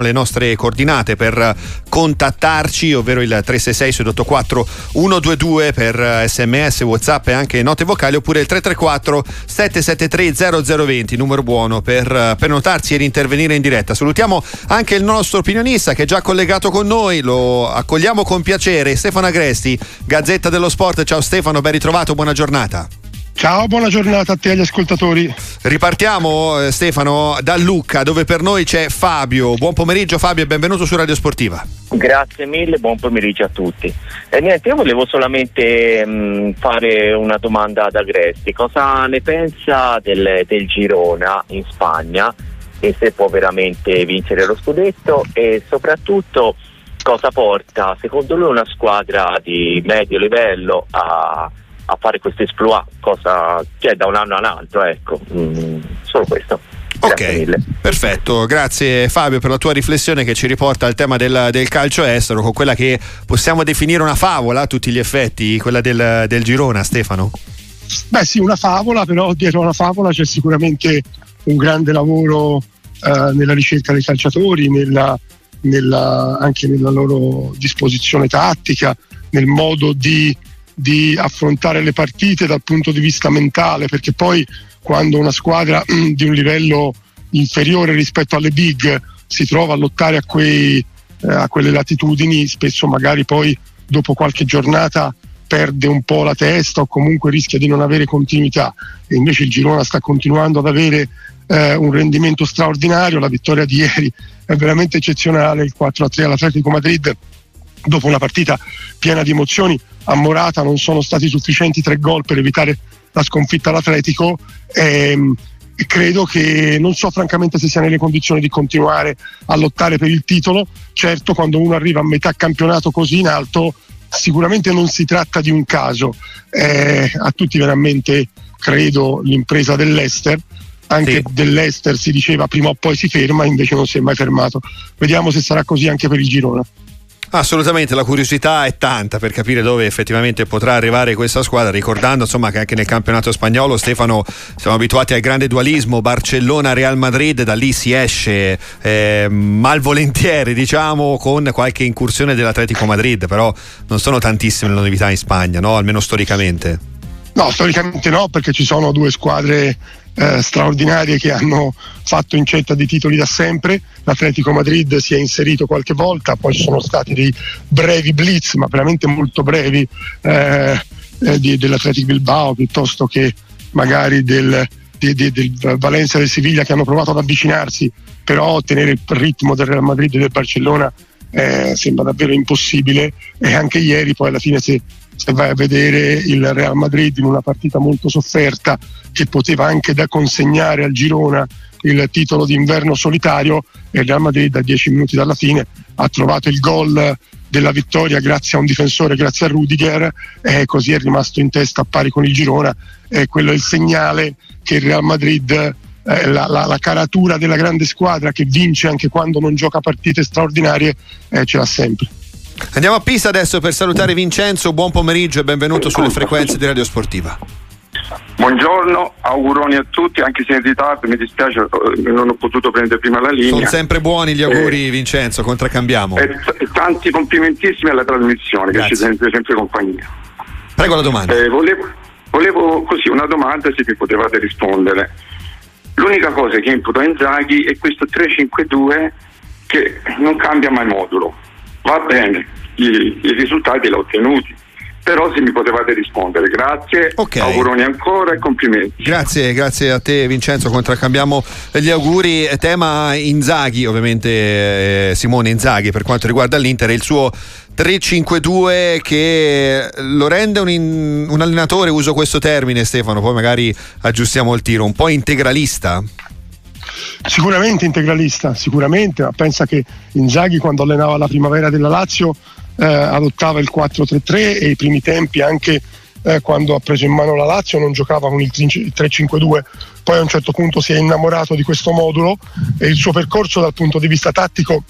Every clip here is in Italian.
le nostre coordinate per contattarci, ovvero il 366 684 122 per sms, whatsapp e anche note vocali, oppure il 334 773 0020, numero buono per prenotarsi ed intervenire in diretta. Salutiamo anche il nostro opinionista che è già collegato con noi, lo accogliamo con piacere, Stefano Agresti, Gazzetta dello Sport. Ciao Stefano, ben ritrovato, buona giornata. Ciao, buona giornata a te e agli ascoltatori. Ripartiamo eh, Stefano da Lucca dove per noi c'è Fabio. Buon pomeriggio Fabio e benvenuto su Radio Sportiva. Grazie mille, buon pomeriggio a tutti. E niente, io volevo solamente mh, mm, fare una domanda ad Agresti. Cosa ne pensa del, del Girona in Spagna e se può veramente vincere lo scudetto e soprattutto cosa porta secondo lui una squadra di medio livello a a fare questo esploit, cosa c'è da un anno all'altro, ecco, mm, solo questo. Grazie ok, mille. perfetto, grazie Fabio per la tua riflessione che ci riporta al tema del, del, calcio estero, con quella che possiamo definire una favola a tutti gli effetti, quella del, del Girona, Stefano. Beh sì, una favola, però dietro alla favola c'è sicuramente un grande lavoro eh, nella ricerca dei calciatori, nella, nella, anche nella loro disposizione tattica, nel modo di di affrontare le partite dal punto di vista mentale, perché poi quando una squadra di un livello inferiore rispetto alle big si trova a lottare a, quei, eh, a quelle latitudini, spesso magari poi dopo qualche giornata perde un po' la testa o comunque rischia di non avere continuità. E invece il Girona sta continuando ad avere eh, un rendimento straordinario, la vittoria di ieri è veramente eccezionale, il 4-3 all'Atletico Madrid dopo una partita piena di emozioni a Morata non sono stati sufficienti tre gol per evitare la sconfitta all'Atletico. Ehm, e credo che non so francamente se sia nelle condizioni di continuare a lottare per il titolo. Certo quando uno arriva a metà campionato così in alto sicuramente non si tratta di un caso. Eh, a tutti veramente credo l'impresa dell'Ester. Anche sì. dell'Ester si diceva prima o poi si ferma invece non si è mai fermato. Vediamo se sarà così anche per il Girona Assolutamente, la curiosità è tanta per capire dove effettivamente potrà arrivare questa squadra, ricordando insomma che anche nel campionato spagnolo Stefano siamo abituati al grande dualismo Barcellona-Real Madrid, da lì si esce eh, malvolentieri diciamo con qualche incursione dell'Atletico Madrid, però non sono tantissime le novità in Spagna, no? almeno storicamente. No, storicamente no, perché ci sono due squadre eh, straordinarie che hanno fatto incetta di titoli da sempre. L'Atletico Madrid si è inserito qualche volta, poi ci sono stati dei brevi blitz, ma veramente molto brevi, eh, eh, dell'Atletico Bilbao piuttosto che magari del, di, di, del Valencia e del Siviglia che hanno provato ad avvicinarsi, però ottenere il ritmo del Real Madrid e del Barcellona eh, sembra davvero impossibile e anche ieri poi alla fine se se vai a vedere il Real Madrid in una partita molto sofferta che poteva anche da consegnare al Girona il titolo d'inverno solitario e il Real Madrid a 10 minuti dalla fine ha trovato il gol della vittoria grazie a un difensore, grazie a Rudiger e così è rimasto in testa a pari con il Girona e quello è il segnale che il Real Madrid eh, la, la, la, caratura della grande squadra che vince anche quando non gioca partite straordinarie eh, ce l'ha sempre. Andiamo a Pisa adesso per salutare Vincenzo, buon pomeriggio e benvenuto sulle frequenze di Radio Sportiva. Buongiorno, auguroni a tutti, anche se in ritardo mi dispiace, eh, non ho potuto prendere prima la linea. Sono sempre buoni gli auguri eh, Vincenzo, contraccambiamo. E, e, tanti complimentissimi alla trasmissione Grazie. che ci sente sempre compagnia. Prego la domanda. Eh, volevo, volevo, così una domanda se mi potevate rispondere. L'unica cosa che imputo a Inzaghi è questo 352 che non cambia mai modulo va bene, i, i risultati l'ho ottenuti però se mi potevate rispondere grazie okay. auguroni ancora e complimenti. Grazie grazie a te Vincenzo contraccambiamo gli auguri. Tema Inzaghi ovviamente eh, Simone Inzaghi per quanto riguarda l'Inter e il suo 3-5-2 che lo rende un, in, un allenatore uso questo termine Stefano poi magari aggiustiamo il tiro un po' integralista Sicuramente integralista, sicuramente, ma pensa che Inzaghi quando allenava la primavera della Lazio eh, adottava il 4-3-3 e i primi tempi anche eh, quando ha preso in mano la Lazio non giocava con il 3-5-2, poi a un certo punto si è innamorato di questo modulo e il suo percorso dal punto di vista tattico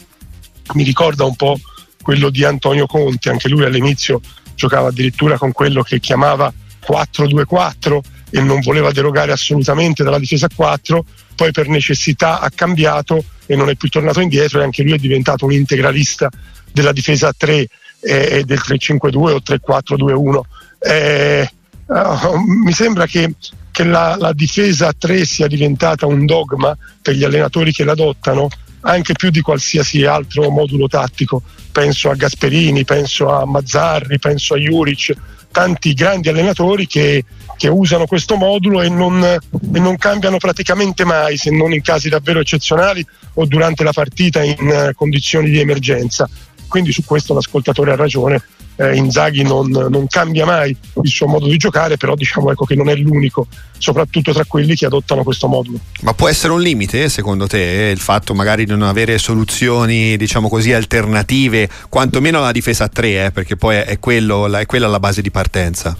mi ricorda un po' quello di Antonio Conte, anche lui all'inizio giocava addirittura con quello che chiamava 4-2-4 e non voleva derogare assolutamente dalla difesa a 4, poi per necessità ha cambiato e non è più tornato indietro e anche lui è diventato un integralista della difesa a 3 e del 3-5-2 o 3-4-2-1. Eh, uh, mi sembra che, che la, la, difesa a 3 sia diventata un dogma per gli allenatori che l'adottano anche più di qualsiasi altro modulo tattico. Penso a Gasperini, penso a Mazzarri, penso a Juric, tanti grandi allenatori che, che usano questo modulo e non, e non, cambiano praticamente mai, se non in casi davvero eccezionali o durante la partita in uh, condizioni di emergenza. Quindi su questo l'ascoltatore ha ragione. Eh, Inzaghi non, non, cambia mai il suo modo di giocare, però diciamo ecco, che non è l'unico, soprattutto tra quelli che adottano questo modulo. Ma può essere un limite secondo te il fatto magari di non avere soluzioni diciamo così alternative, quantomeno alla difesa a tre, eh, perché poi è, quello, è quella la base di partenza?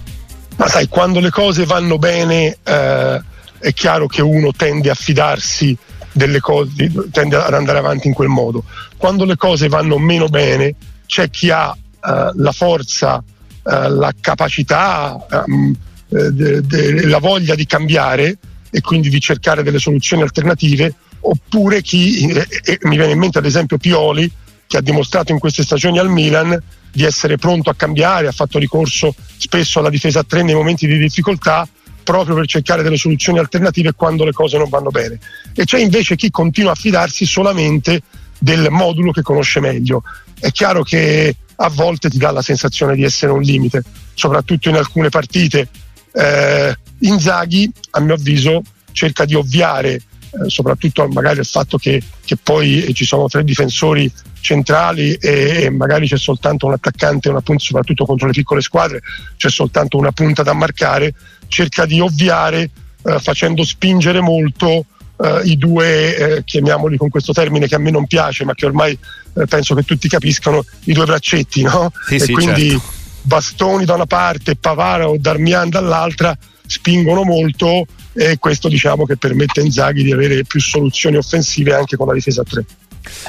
Ma sai, quando le cose vanno bene eh, è chiaro che uno tende a fidarsi delle cose, tende ad andare avanti in quel modo. Quando le cose vanno meno bene, c'è chi ha uh, la forza, uh, la capacità, um, de, de, la voglia di cambiare e quindi di cercare delle soluzioni alternative, oppure chi, eh, eh, mi viene in mente ad esempio Pioli, che ha dimostrato in queste stagioni al Milan di essere pronto a cambiare, ha fatto ricorso spesso alla difesa a tre nei momenti di difficoltà proprio per cercare delle soluzioni alternative quando le cose non vanno bene. E c'è invece chi continua a fidarsi solamente del modulo che conosce meglio. È chiaro che a volte ti dà la sensazione di essere un limite, soprattutto in alcune partite. Eh, Inzaghi, a mio avviso, cerca di ovviare eh, soprattutto magari il fatto che, che poi ci sono tre difensori centrali e, e, magari c'è soltanto un attaccante, una punta, soprattutto contro le piccole squadre, c'è soltanto una punta da marcare, cerca di ovviare eh, facendo spingere molto eh, i due, eh, chiamiamoli con questo termine che a me non piace, ma che ormai eh, penso che tutti capiscano, i due braccetti, no? Sì, e sì, quindi certo. bastoni da una parte, Pavara o Darmian dall'altra spingono molto e questo diciamo che permette a Inzaghi di avere più soluzioni offensive anche con la difesa a tre.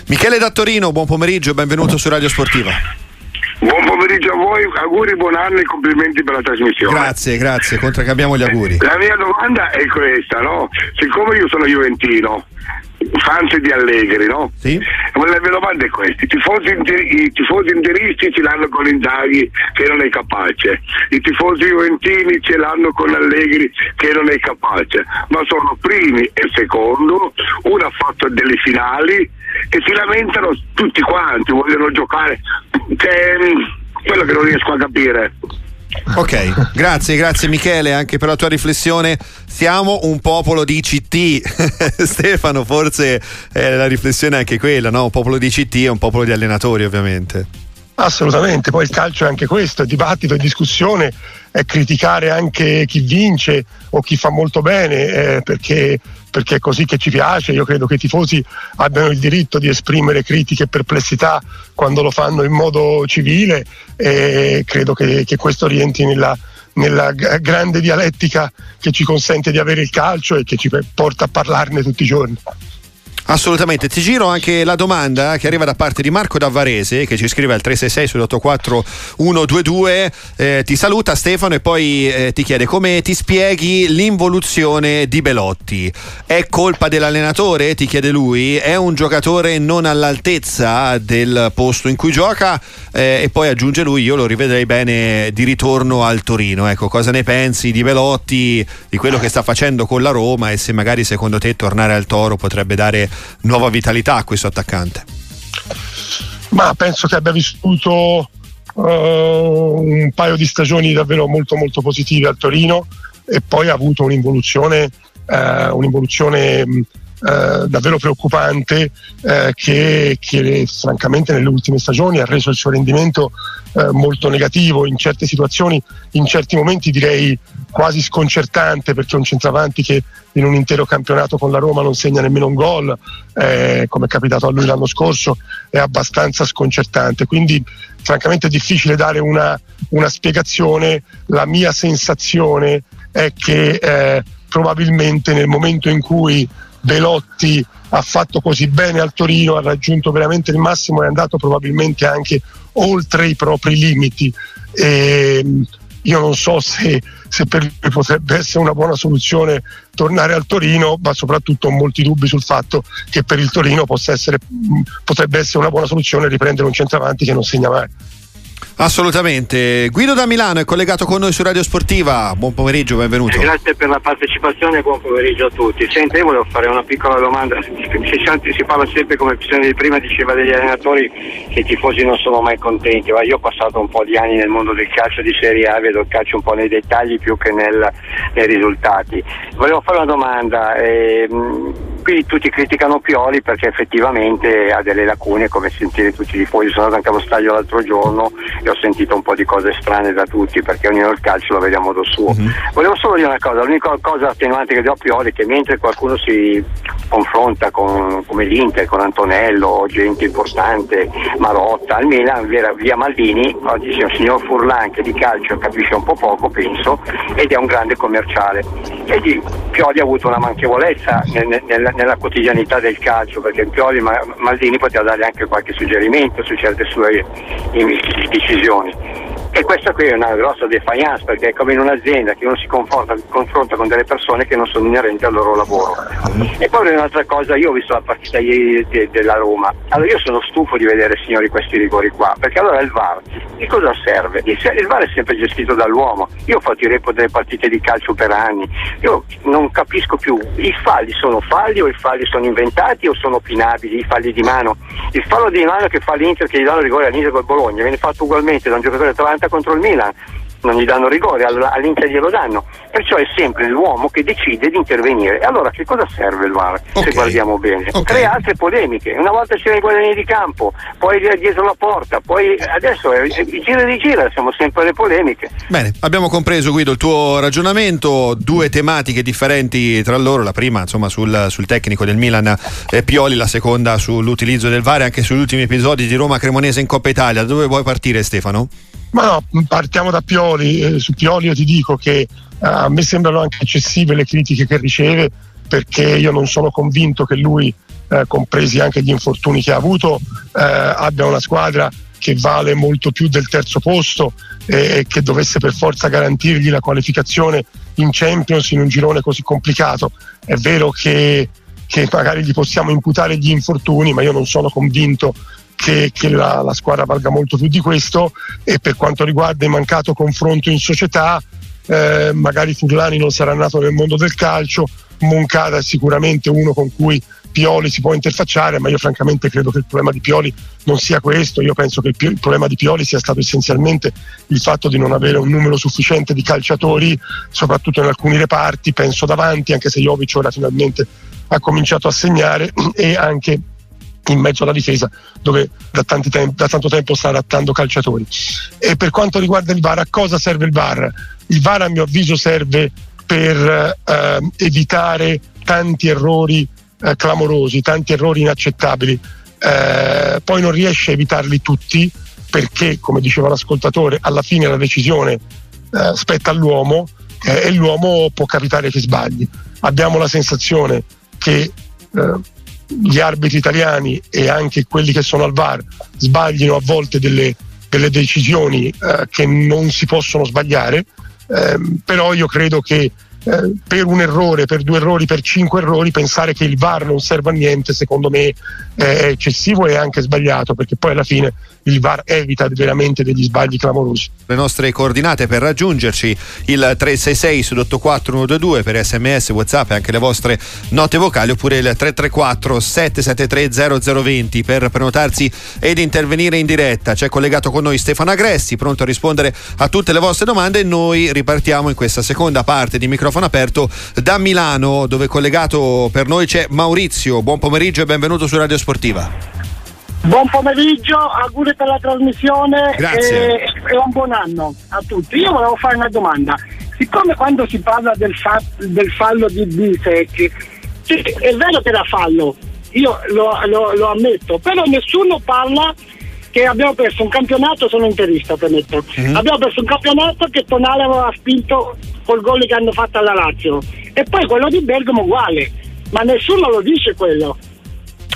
Michele da Torino, buon pomeriggio, benvenuto su Radio Sportiva. Pomeriggio a voi, auguri, buon anno e complimenti per la trasmissione. Grazie, grazie, contraccambiamo gli auguri. La mia domanda è questa, no? Siccome io sono juventino, fans di Allegri, no? Sì. La mia domanda è questa: i tifosi, i tifosi interisti ce l'hanno con Inzaghi che non è capace, i tifosi juventini ce l'hanno con Allegri che non è capace, ma sono primi e secondo, uno ha fatto delle finali e si lamentano tutti quanti, vogliono giocare. Che è quello che non riesco a capire. Ok, grazie, grazie Michele anche per la tua riflessione. Siamo un popolo di CT, Stefano, forse eh, la riflessione è anche quella, no? Un popolo di CT e un popolo di allenatori ovviamente. Assolutamente, poi il calcio è anche questo, è dibattito, è discussione, è criticare anche chi vince o chi fa molto bene, eh, perché, perché, è così che ci piace. Io credo che i tifosi abbiano il diritto di esprimere critiche e perplessità quando lo fanno in modo civile e credo che, che questo rientri nella, nella grande dialettica che ci consente di avere il calcio e che ci porta a parlarne tutti i giorni. Assolutamente, ti giro anche la domanda che arriva da parte di Marco Davvarese che ci scrive al 366 sull'84 122, eh, ti saluta Stefano e poi eh, ti chiede come ti spieghi l'involuzione di Belotti. È colpa dell'allenatore? Ti chiede lui, è un giocatore non all'altezza del posto in cui gioca eh, e poi aggiunge lui, io lo rivedrei bene di ritorno al Torino. Ecco, cosa ne pensi di Belotti, di quello che sta facendo con la Roma e se magari secondo te tornare al Toro potrebbe dare nuova vitalità a questo attaccante? Ma penso che abbia vissuto uh, un paio di stagioni davvero molto molto positive al Torino e poi ha avuto un'involuzione, uh, un'involuzione uh, davvero preoccupante che, che, francamente nelle ultime stagioni ha reso il suo rendimento molto negativo in certe situazioni, in certi momenti direi quasi sconcertante perché un centravanti che in un intero campionato con la Roma non segna nemmeno un gol, eh, come è capitato a lui l'anno scorso, è abbastanza sconcertante. Quindi francamente è difficile dare una, una spiegazione. La mia sensazione è che eh, probabilmente nel momento in cui Belotti ha fatto così bene al Torino, ha raggiunto veramente il massimo, è andato probabilmente anche oltre i propri limiti. E, io non so se, se per lui potrebbe essere una buona soluzione tornare al Torino, ma soprattutto ho molti dubbi sul fatto che per il Torino essere, potrebbe essere una buona soluzione riprendere un centravanti che non segna mai. Assolutamente. Guido da Milano è collegato con noi su Radio Sportiva. Buon pomeriggio, benvenuto. Eh, grazie per la partecipazione e buon pomeriggio a tutti. Senta, io volevo fare una piccola domanda. Si, si, parla sempre, come prima diceva degli allenatori, che i tifosi non sono mai contenti. Ma io ho passato un po' di anni nel mondo del calcio di Serie A, vedo il calcio un po' nei dettagli più che nel, nei risultati. Volevo fare una domanda. Eh, qui tutti criticano Pioli perché effettivamente ha delle lacune, come sentire tutti i tifosi. Sono andato anche allo stadio l'altro giorno e ho sentito un po' di cose strane da tutti perché ognuno il calcio lo vede a modo suo. Mm-hmm. Volevo solo dire una cosa, l'unica cosa attenuante che do a Pioli è che mentre qualcuno si confronta con, come l'Inter, con Antonello, gente importante, Marotta, al Milan, via, Maldini, oggi c'è un signor Furlan che di calcio capisce un po' poco, penso, ed è un grande commerciale. E di Pioli ha avuto una manchevolezza nel, nel, nella quotidianità del calcio, perché Pioli Maldini poteva dare anche qualche suggerimento su certe sue decisioni decisioni e questa qui è una grossa defiance perché è come in un'azienda che uno si confronta con delle persone che non sono inerenti al loro lavoro. E poi un'altra cosa, io ho visto la partita ieri della Roma, allora io sono stufo di vedere signori questi rigori qua, perché allora il VAR di cosa serve? Il, VAR è sempre gestito dall'uomo, io ho fatto i report delle partite di calcio per anni, io non capisco più, i falli sono falli o i falli sono inventati o sono opinabili, i falli di mano, il fallo di mano che fa l'Inter che gli dà il rigore all'Inter col Bologna viene fatto ugualmente da un giocatore atlantico 60 contro il Milan non gli danno rigore, all'Inter glielo danno. Perciò è sempre l'uomo che decide di intervenire. E allora che cosa serve il VAR okay. se guardiamo bene? Okay. Crea altre polemiche. Una volta c'era i guadagni di campo, poi dietro la porta, poi adesso è, è, gira di gira, siamo sempre alle polemiche. Bene, abbiamo compreso Guido il tuo ragionamento, due tematiche differenti tra loro, la prima insomma sul, sul tecnico del Milan eh, Pioli, la seconda sull'utilizzo del VAR e anche sugli ultimi episodi di Roma Cremonese in Coppa Italia. Da dove vuoi partire Stefano? Ma no, partiamo da Pioli. Eh, su Pioli io ti dico che eh, a me sembrano anche eccessive le critiche che riceve perché io non sono convinto che lui, eh, compresi anche gli infortuni che ha avuto, eh, abbia una squadra che vale molto più del terzo posto e che dovesse per forza garantirgli la qualificazione in Champions in un girone così complicato. È vero che, che magari gli possiamo imputare gli infortuni, ma io non sono convinto che, che la, la, squadra valga molto più di questo e per quanto riguarda il mancato confronto in società eh, magari Furlani non sarà nato nel mondo del calcio Moncada è sicuramente uno con cui Pioli si può interfacciare, ma io francamente credo che il problema di Pioli non sia questo. Io penso che il, problema di Pioli sia stato essenzialmente il fatto di non avere un numero sufficiente di calciatori, soprattutto in alcuni reparti, penso davanti, anche se Jovic ora finalmente ha cominciato a segnare, e anche in mezzo alla difesa dove da, temp- da, tanto tempo sta adattando calciatori. E per quanto riguarda il VAR, a cosa serve il VAR? Il VAR a mio avviso serve per eh, evitare tanti errori eh, clamorosi, tanti errori inaccettabili. Eh, poi non riesce a evitarli tutti perché, come diceva l'ascoltatore, alla fine la decisione eh, spetta all'uomo eh, e l'uomo può capitare che sbagli. Abbiamo la sensazione che eh, gli arbitri italiani e anche quelli che sono al VAR sbaglino a volte delle, delle decisioni eh, che non si possono sbagliare, eh, però io credo che eh, per un errore, per due errori, per cinque errori, pensare che il VAR non serva a niente, secondo me è eccessivo e anche sbagliato, perché poi alla fine il VAR evita veramente degli sbagli clamorosi. Le nostre coordinate per raggiungerci il 366 sull'84122 per sms, whatsapp e anche le vostre note vocali oppure il 334 773 0020 per prenotarsi ed intervenire in diretta. C'è collegato con noi Stefano Agressi, pronto a rispondere a tutte le vostre domande e noi ripartiamo in questa seconda parte di microfono aperto da Milano dove collegato per noi c'è Maurizio. Buon pomeriggio e benvenuto su Radio Sportiva. Buon pomeriggio, auguri per la trasmissione e, e, un buon anno a tutti. Io volevo fare una domanda. Siccome quando si parla del, fa- del fallo di Bisec, è vero che era fallo, io lo, lo, lo, ammetto, però nessuno parla che abbiamo perso un campionato, sono interista premetto, mm-hmm. abbiamo perso un campionato che Tonale aveva spinto col gol che hanno fatto alla Lazio e poi quello di Bergamo uguale, ma nessuno lo dice quello.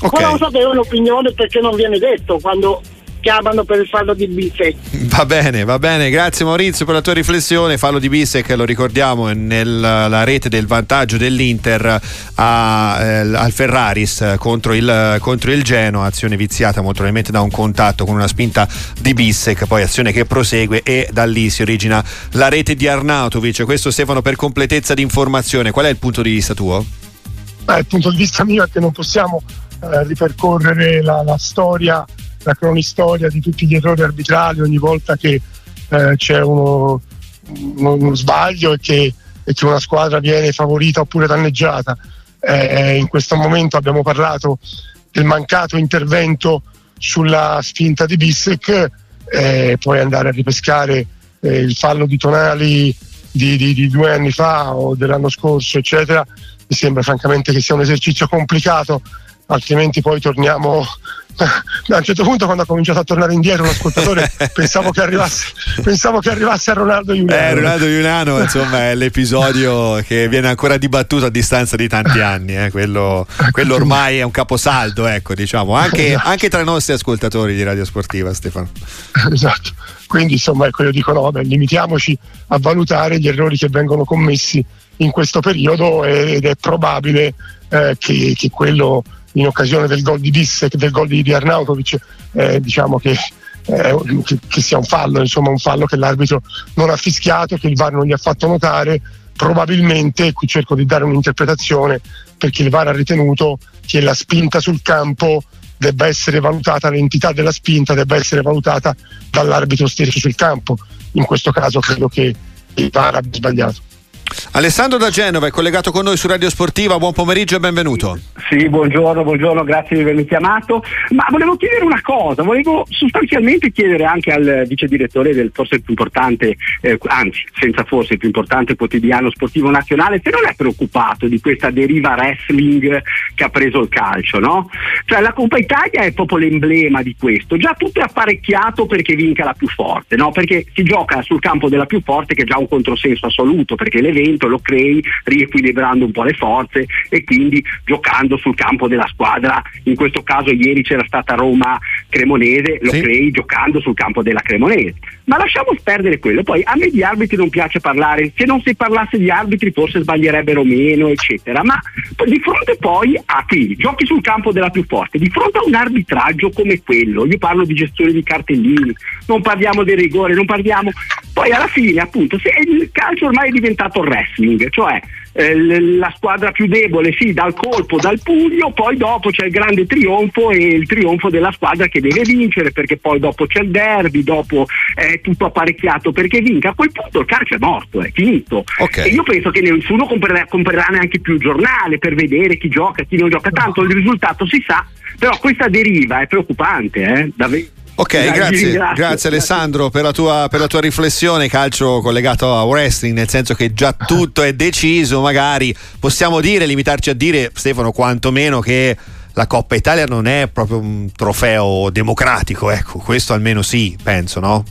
Okay. Volevo sapere un'opinione perché non viene detto quando chiamano per il fallo di Bisek. Va bene, va bene, grazie Maurizio per la tua riflessione. Fallo di Bisek, lo ricordiamo, nella rete del vantaggio dell'Inter a, eh, al Ferraris contro il, contro il Genoa, azione viziata molto probabilmente da un contatto con una spinta di Bisek, poi azione che prosegue e da lì si origina la rete di Arnautovic. Questo Stefano per completezza di informazione, qual è il punto di vista tuo? Beh, il punto di vista mio è che non possiamo eh, ripercorrere la, la, storia, la cronistoria di tutti gli errori arbitrali ogni volta che eh, c'è uno, uno, uno sbaglio e che, e che, una squadra viene favorita oppure danneggiata. Eh, in questo momento abbiamo parlato del mancato intervento sulla spinta di Bissek, eh, poi andare a ripescare eh, il fallo di Tonali di, di, di, due anni fa o dell'anno scorso, eccetera, mi sembra francamente che sia un esercizio complicato, altrimenti poi torniamo a un certo punto quando ha cominciato a tornare indietro l'ascoltatore pensavo, che arrivasse, pensavo che arrivasse a Ronaldo Iunano eh, Ronaldo Iunano insomma è l'episodio che viene ancora dibattuto a distanza di tanti anni eh. quello, quello, ormai è un caposaldo ecco diciamo anche, esatto. anche, tra i nostri ascoltatori di Radio Sportiva Stefano esatto quindi insomma ecco io dico no vabbè limitiamoci a valutare gli errori che vengono commessi in questo periodo ed è probabile eh, che, che, quello in occasione del gol di Bissek, del gol di, Arnautovic, eh, diciamo che, eh, che, che, sia un fallo, insomma un fallo che l'arbitro non ha fischiato, che il VAR non gli ha fatto notare, probabilmente, qui cerco di dare un'interpretazione, perché il VAR ha ritenuto che la spinta sul campo debba essere valutata, l'entità della spinta debba essere valutata dall'arbitro stesso sul campo. In questo caso credo che il VAR abbia sbagliato. Alessandro da Genova è collegato con noi su Radio Sportiva, buon pomeriggio e benvenuto. Sì, buongiorno, buongiorno, grazie di avermi chiamato. Ma volevo chiedere una cosa, volevo sostanzialmente chiedere anche al vice direttore del forse più importante, eh, anzi senza forse il più importante quotidiano sportivo nazionale, se non è preoccupato di questa deriva wrestling che ha preso il calcio, no? Cioè la Coppa Italia è proprio l'emblema di questo, già tutto è apparecchiato perché vinca la più forte, no? Perché si gioca sul campo della più forte che è già un controsenso assoluto, perché l'evento evento lo crei riequilibrando un po' le forze e quindi giocando sul campo della squadra. In questo caso ieri c'era stata Roma Cremonese, lo sì. crei giocando sul campo della Cremonese. Ma lasciamo perdere quello. Poi a me di arbitri non piace parlare, se non si parlasse di arbitri forse sbaglierebbero meno, eccetera. Ma di fronte poi a quindi giochi sul campo della più forte, di fronte a un arbitraggio come quello, io parlo di gestione di cartellini, non parliamo del rigore, non parliamo. Poi alla fine, appunto, se il calcio ormai è diventato wrestling, cioè eh, la squadra più debole sì dal colpo, dal pugno, poi dopo c'è il grande trionfo e il trionfo della squadra che deve vincere perché poi dopo c'è il derby, dopo è tutto apparecchiato perché vinca. A quel punto il calcio è morto, è finito. Okay. E io penso che nessuno comprerà, comprerà neanche più il giornale per vedere chi gioca, chi non gioca. Tanto il risultato si sa, però questa deriva è preoccupante, eh, davvero. Ok, grazie, grazie Alessandro per la, tua, per la, tua, riflessione. Calcio collegato a wrestling, nel senso che già tutto è deciso. Magari possiamo dire, limitarci a dire, Stefano, quantomeno che la Coppa Italia non è proprio un trofeo democratico. Ecco, questo almeno sì, penso, no?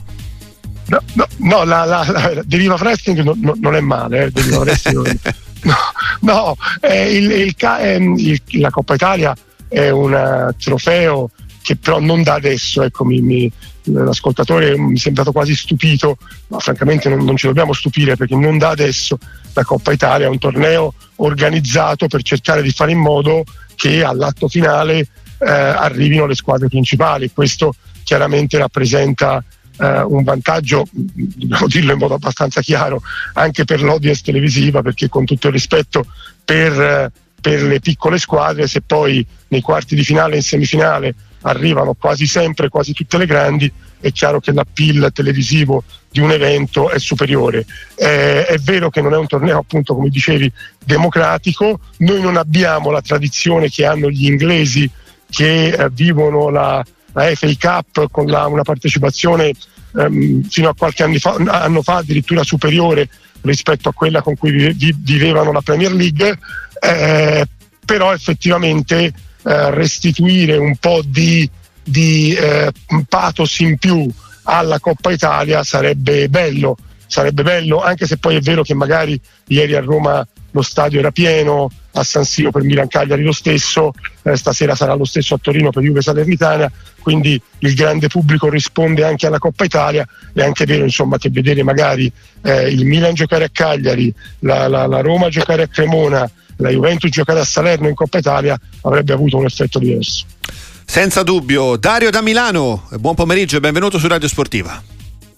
No, no, no la, la, la, deriva wrestling no, no, non è male. Eh, wrestling, no, no eh, il, il, eh, la Coppa Italia è un trofeo che però non da adesso, ecco, mi, mi, l'ascoltatore mi è sembrato quasi stupito, ma francamente non, non, ci dobbiamo stupire perché non da adesso la Coppa Italia è un torneo organizzato per cercare di fare in modo che all'atto finale eh, arrivino le squadre principali. Questo chiaramente rappresenta eh, un vantaggio, dobbiamo dirlo in modo abbastanza chiaro, anche per l'audience televisiva, perché con tutto il rispetto per, eh, per le piccole squadre, se poi nei quarti di finale e in semifinale arrivano quasi sempre, quasi tutte le grandi, è chiaro che l'appeal televisivo di un evento è superiore. Eh, è vero che non è un torneo, appunto, come dicevi, democratico, noi non abbiamo la tradizione che hanno gli inglesi che eh, vivono la, la, FA Cup con la, una partecipazione ehm, fino a qualche fa, anno fa addirittura superiore rispetto a quella con cui vive, vivevano la Premier League, eh, però effettivamente eh, restituire un po' di, di eh, pathos in più alla Coppa Italia sarebbe bello, sarebbe bello, anche se poi è vero che magari ieri a Roma lo stadio era pieno, a San Siro per Milan Cagliari lo stesso, eh, stasera sarà lo stesso a Torino per Juve Salernitana, quindi il grande pubblico risponde anche alla Coppa Italia, è anche vero insomma, che vedere magari eh, il Milan giocare a Cagliari, la, la, la Roma giocare a Cremona, la Juventus giocare a Salerno in Coppa Italia avrebbe avuto un effetto diverso. Senza dubbio, Dario da Milano, buon pomeriggio e benvenuto su Radio Sportiva.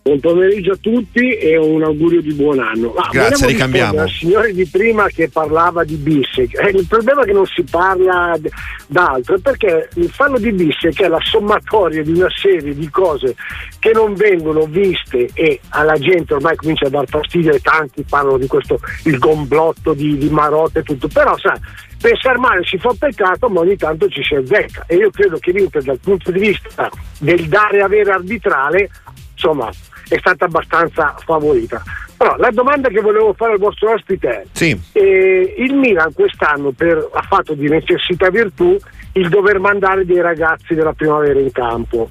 Buon pomeriggio a tutti e un augurio di buon anno. Ah, Grazie, ricambiamo. Al signore di prima che parlava di Bissek, eh, il problema è che non si parla d'altro, perché il fallo di Bissek è la sommatoria di una serie di cose che non vengono viste e alla gente ormai comincia a dar fastidio e tanti parlano di questo, il gomblotto di, di Marotta e tutto, però sai, pensare male si fa peccato ma ogni tanto ci si azzecca e io credo che l'Inter dal punto di vista del dare avere arbitrale insomma è stata abbastanza favorita. Però la domanda che volevo fare al vostro ospite è: sì. eh, il Milan quest'anno per, ha fatto di necessità virtù il dover mandare dei ragazzi della primavera in campo.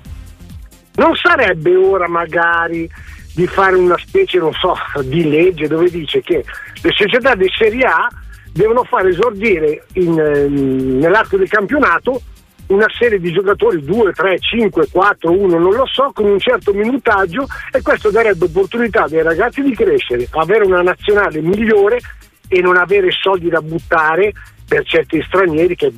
Non sarebbe ora magari di fare una specie, non so, di legge dove dice che le società di Serie A devono fare esordire in, ehm, nell'arco del campionato una serie di giocatori 2, 3, 5, 4, 1, non lo so, con un certo minutaggio e questo darebbe opportunità ai ragazzi di crescere, avere una nazionale migliore e non avere soldi da buttare per certi stranieri che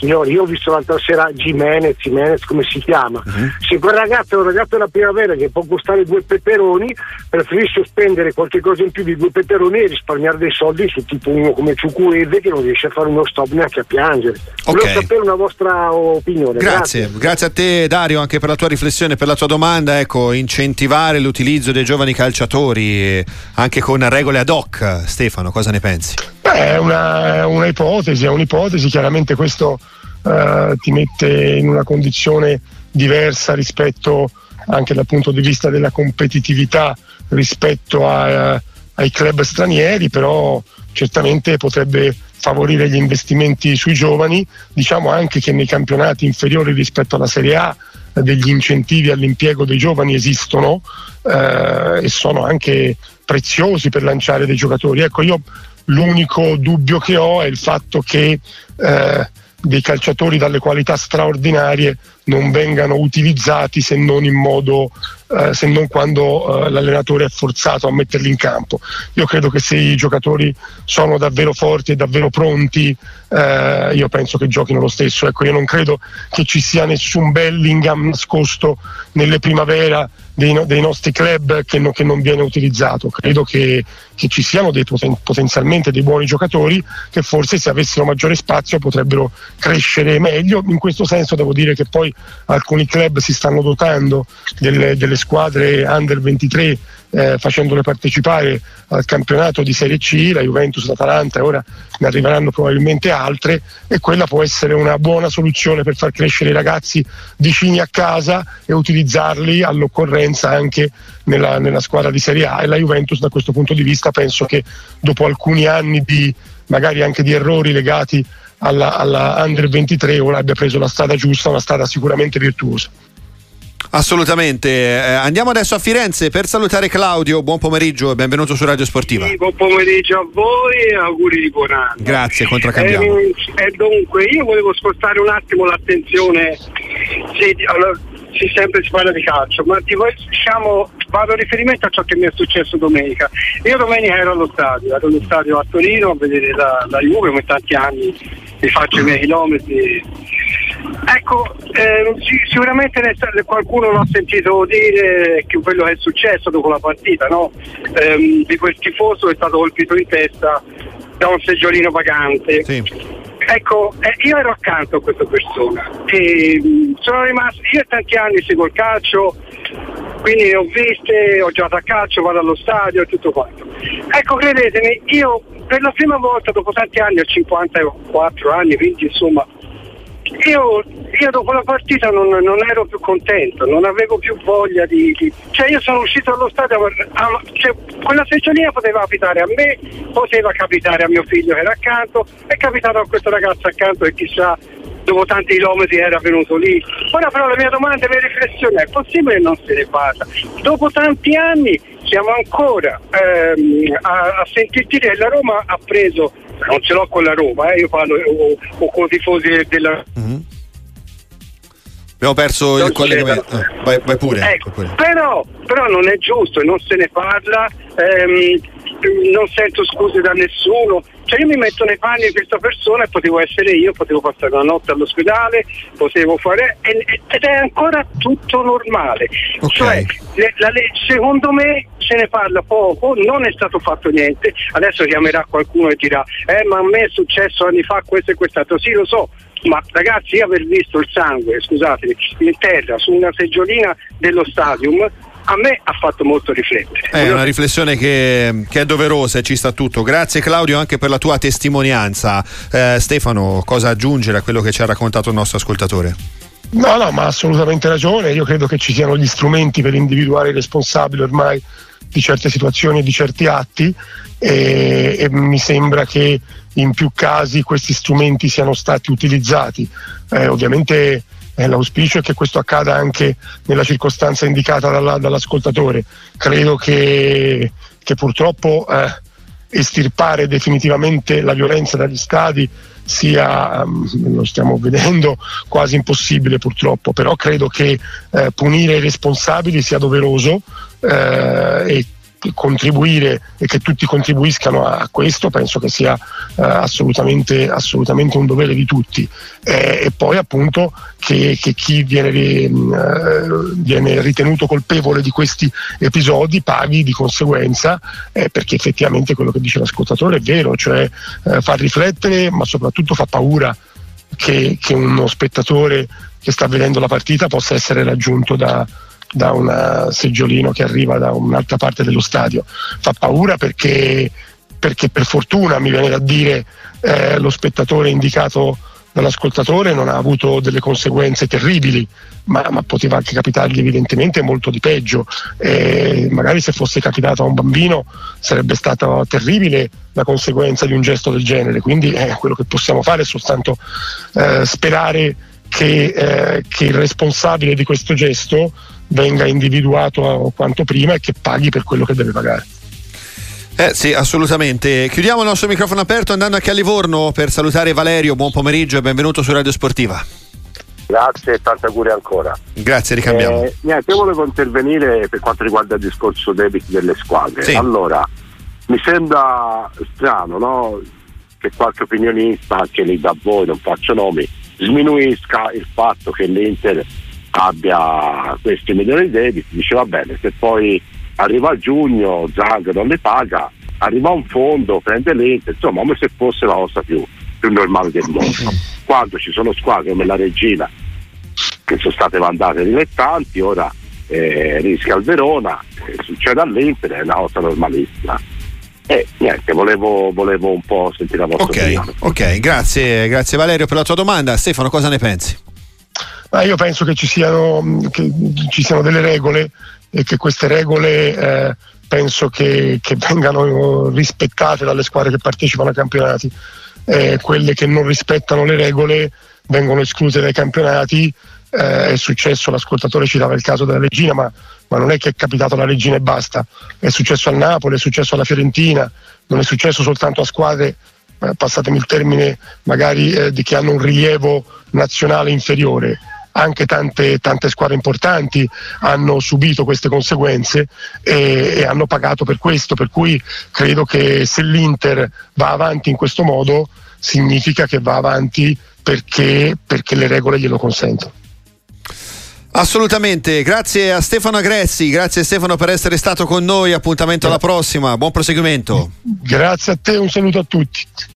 signori, io ho visto l'altra sera Jimenez, Jimenez come si chiama. Uh-huh. Se quel ragazzo è un ragazzo della primavera che può costare due peperoni, preferisce spendere qualche cosa in più di due peperoni e risparmiare dei soldi su tipo uno come Ciucuese che non riesce a fare uno stop neanche a piangere. Okay. Volevo sapere una vostra opinione. Grazie. Grazie. Grazie a te Dario anche per la tua riflessione, per la tua domanda. Ecco, incentivare l'utilizzo dei giovani calciatori anche con regole ad hoc. Stefano, cosa ne pensi? Beh, è una, una ipotesi, è un'ipotesi, chiaramente questo eh, ti mette in una condizione diversa rispetto anche dal punto di vista della competitività rispetto a, a, ai club stranieri, però certamente potrebbe favorire gli investimenti sui giovani, diciamo anche che nei campionati inferiori rispetto alla Serie A degli incentivi all'impiego dei giovani esistono eh, e sono anche preziosi per lanciare dei giocatori. Ecco, io l'unico dubbio che ho è il fatto che eh, dei calciatori dalle qualità straordinarie non vengano utilizzati se non in modo eh, se non quando eh, l'allenatore è forzato a metterli in campo. Io credo che se i giocatori sono davvero forti e davvero pronti, eh, io penso che giochino lo stesso. Ecco, io non credo che ci sia nessun Bellingham nascosto nelle primavera dei, no, dei nostri club che, no, che, non viene utilizzato. Credo che, che ci siano dei poten- potenzialmente dei buoni giocatori che forse se avessero maggiore spazio potrebbero crescere meglio. In questo senso devo dire che poi alcuni club si stanno dotando delle, delle squadre under 23 eh, facendole partecipare al campionato di Serie C, la Juventus, l'Atalanta e ora ne arriveranno probabilmente altre e quella può essere una buona soluzione per far crescere i ragazzi vicini a casa e utilizzarli all'occorrenza anche nella, nella squadra di Serie A e la Juventus da questo punto di vista penso che dopo alcuni anni di magari anche di errori legati alla, alla Under 23 ora abbia preso la strada giusta, una strada sicuramente virtuosa. Assolutamente. Eh, andiamo adesso a Firenze per salutare Claudio. Buon pomeriggio e benvenuto su Radio Sportiva. Sì, buon pomeriggio a voi e auguri di buon anno. Grazie, contraccambiamo. E, eh, e dunque, io volevo spostare un attimo l'attenzione. Sì, allora, sì, sempre si parla di calcio, ma ti voglio, diciamo, vado a riferimento a ciò che mi è successo domenica. Io domenica ero allo stadio, ero allo stadio a Torino a vedere la, la Juve, come tanti anni mi faccio i miei chilometri Ecco, eh, sicuramente qualcuno l'ha sentito dire che quello che è successo dopo la partita, no? eh, di quel tifoso è stato colpito in testa da un seggiolino vagante. Sì. Ecco, eh, io ero accanto a questa persona e mm, sono rimasto, io tanti anni seguo il calcio, quindi ho viste, ho giocato a calcio, vado allo stadio e tutto quanto. Ecco, credetemi, io per la prima volta dopo tanti anni, ho 54 anni, quindi insomma io, io, dopo la partita non, non, ero più contento, non avevo più voglia di, di... cioè io sono uscito allo stadio, cioè, quella seggiolina poteva capitare a me, poteva capitare a mio figlio che era accanto, è capitato a questo ragazzo accanto che chissà dopo tanti chilometri era venuto lì. Ora però la mia domanda, la mia riflessione è possibile che non se ne parla? Dopo tanti anni siamo ancora ehm, a, a sentir dire che la Roma ha preso non ce l'ho con la Roma, eh, io parlo o, o con i tifosi della... Mm-hmm. Abbiamo perso non il collegamento. Eh, vai, vai, pure, ecco, pure, Però, però, non è giusto e non se ne parla. Ehm, non sento scuse da nessuno. Cioè io mi metto nei panni di questa persona e potevo essere io, potevo passare una notte all'ospedale, potevo fare ed è ancora tutto normale. Okay. Cioè, la, la, secondo me se ne parla poco, non è stato fatto niente, adesso chiamerà qualcuno e dirà eh ma a me è successo anni fa questo e quest'altro, sì lo so, ma ragazzi io aver visto il sangue, scusatemi, in terra su una seggiolina dello stadium a me ha fatto molto riflettere. È una riflessione che, che, è doverosa e ci sta tutto. Grazie Claudio anche per la tua testimonianza. Eh, Stefano, cosa aggiungere a quello che ci ha raccontato il nostro ascoltatore? No, no, ma ha assolutamente ragione. Io credo che ci siano gli strumenti per individuare i responsabili ormai di certe situazioni e di certi atti e, e mi sembra che in più casi questi strumenti siano stati utilizzati. Eh, ovviamente eh, l'auspicio è che questo accada anche nella circostanza indicata dalla, dall'ascoltatore. Credo che, che purtroppo eh, estirpare definitivamente la violenza dagli stadi sia, lo stiamo vedendo, quasi impossibile purtroppo, però credo che eh, punire i responsabili sia doveroso eh, e contribuire e che tutti contribuiscano a questo penso che sia eh, assolutamente, assolutamente, un dovere di tutti. Eh, e poi appunto che, che chi viene, eh, viene, ritenuto colpevole di questi episodi paghi di conseguenza eh, perché effettivamente quello che dice l'ascoltatore è vero cioè eh, fa riflettere ma soprattutto fa paura che, che uno spettatore che sta vedendo la partita possa essere raggiunto da, da un seggiolino che arriva da un'altra parte dello stadio. Fa paura perché, perché per fortuna mi viene da dire eh, lo spettatore indicato dall'ascoltatore non ha avuto delle conseguenze terribili, ma, ma poteva anche capitargli evidentemente molto di peggio. Eh, magari se fosse capitato a un bambino sarebbe stata terribile la conseguenza di un gesto del genere. Quindi eh, quello che possiamo fare è soltanto eh, sperare che, eh, che il responsabile di questo gesto venga individuato quanto prima e che paghi per quello che deve pagare. Eh sì, assolutamente. Chiudiamo il nostro microfono aperto andando anche a Livorno per salutare Valerio. Buon pomeriggio e benvenuto su Radio Sportiva. Grazie e tanta cura ancora. Grazie, ricambiamo. Eh, niente, io volevo intervenire per quanto riguarda il discorso debiti delle squadre. Sì. Allora, mi sembra strano no? che qualche opinionista, anche lì da voi, non faccio nomi, sminuisca il fatto che l'Inter abbia questi milioni di debiti, dice va bene, se poi arriva a giugno Zang non le paga, arriva un fondo, prende l'ente, insomma come se fosse la cosa più, più normale del mondo. Quando ci sono squadre come la Regina che sono state mandate dilettanti, ora eh, rischia il Verona, eh, succede all'Inter, è una cosa normalissima. E niente, volevo, volevo un po' sentire la vostra okay, opinione. Ok, grazie, grazie Valerio per la tua domanda. Stefano, cosa ne pensi? Ma io penso che ci siano, che ci siano delle regole e che queste regole eh, penso che, che, vengano rispettate dalle squadre che partecipano ai campionati. Eh, quelle che non rispettano le regole vengono escluse dai campionati. Eh, è successo, l'ascoltatore citava il caso della Regina, ma, ma, non è che è capitato alla Regina e basta. È successo al Napoli, è successo alla Fiorentina, non è successo soltanto a squadre eh, passatemi il termine, magari eh, di che hanno un rilievo nazionale inferiore anche tante, tante, squadre importanti hanno subito queste conseguenze e, e, hanno pagato per questo, per cui credo che se l'Inter va avanti in questo modo significa che va avanti perché, perché le regole glielo consentono. Assolutamente, grazie a Stefano Agrezzi, grazie Stefano per essere stato con noi, appuntamento alla prossima, buon proseguimento. Grazie a te, un saluto a tutti.